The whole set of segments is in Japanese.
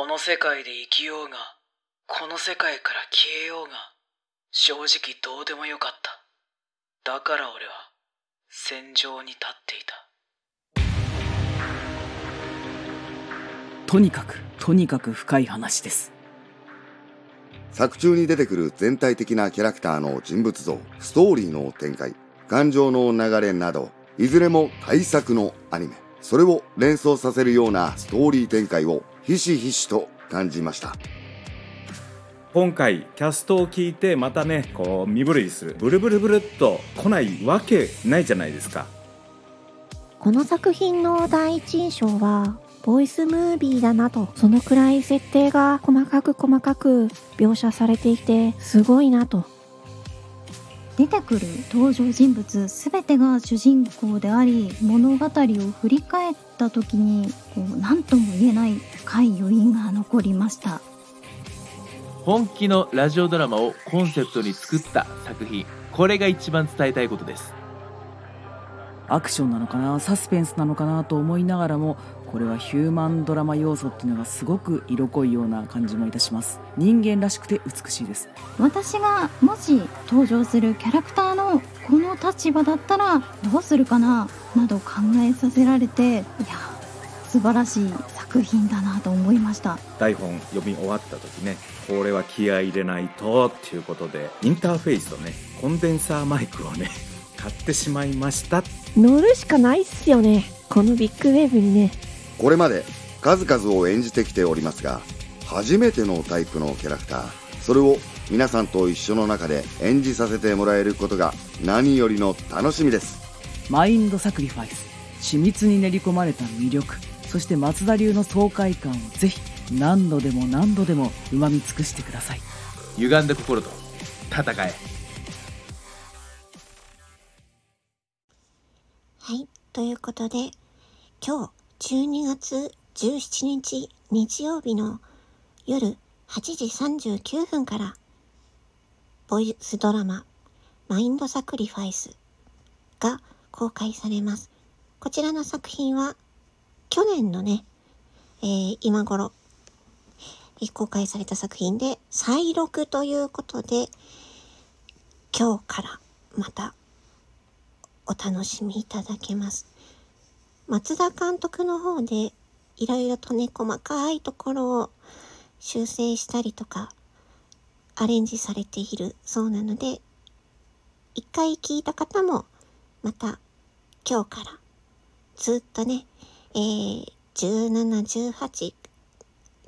この世界で生きようが、この世界から消えようが、正直どうでもよかった。だから俺は、戦場に立っていた。とにかくとにかく深い話です作中に出てくる全体的なキャラクターの人物像、ストーリーの展開、感情の流れなど、いずれも大作のアニメ。それを連想させるようなストーリー展開をひしひしと感じました。今回キャストを聞いてまたねこう身震いするブルブルブルっと来ないわけないじゃないですかこの作品の第一印象は、ボイスムービーだなと、そのくらい設定が細かく細かく描写されていて、すごいなと。出てくる登場人物全てが主人公であり物語を振り返った時にこう何とも言えない深い余韻が残りました。本気のラジオドラマをコンセプトに作った作品。これが一番伝えたいことです。アクションなのかなサスペンスなのかなと思いながらもこれはヒューマンドラマ要素っていうのがすごく色濃いような感じもいたします人間らしくて美しいです私がもし登場するキャラクターのこの立場だったらどうするかななど考えさせられていや素晴らしい作品だなと思いました台本読み終わった時ねこれは気合い入れないとっていうことでインターフェースとねコンデンサーマイクをね買ってしまいました乗るしかないっすよね。このビッグウェーブにね。これまで数々を演じてきておりますが、初めてのタイプのキャラクター、それを皆さんと一緒の中で演じさせてもらえることが何よりの楽しみです。マインドサクリファイス緻密に練り込まれた魅力そして松田流の爽快感をぜひ何度でも何度でもうまみ尽くしてください歪んだ心と戦えはい。ということで、今日12月17日日曜日の夜8時39分から、ボイスドラマ、マインドサクリファイスが公開されます。こちらの作品は、去年のね、えー今頃、公開された作品で、再録ということで、今日からまたお楽しみいただけます。松田監督の方でいろいろとね、細かいところを修正したりとか、アレンジされているそうなので、一回聞いた方も、また今日からずっとね、えー、17、18、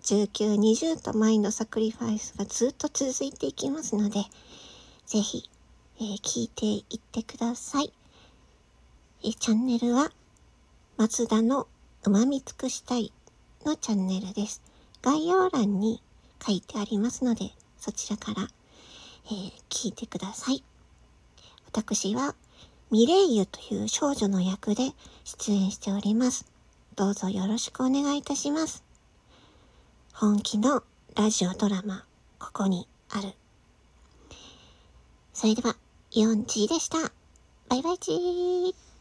19、20とマインドサクリファイスがずっと続いていきますので、ぜひ、えー聞いていってください。えチャンネルは、松田のうまみ尽くしたいのチャンネルです。概要欄に書いてありますので、そちらから、えー聞いてください。私は、ミレイユという少女の役で出演しております。どうぞよろしくお願いいたします。本気のラジオドラマ、ここにある。それでは、イオンチーでした。バイバイチー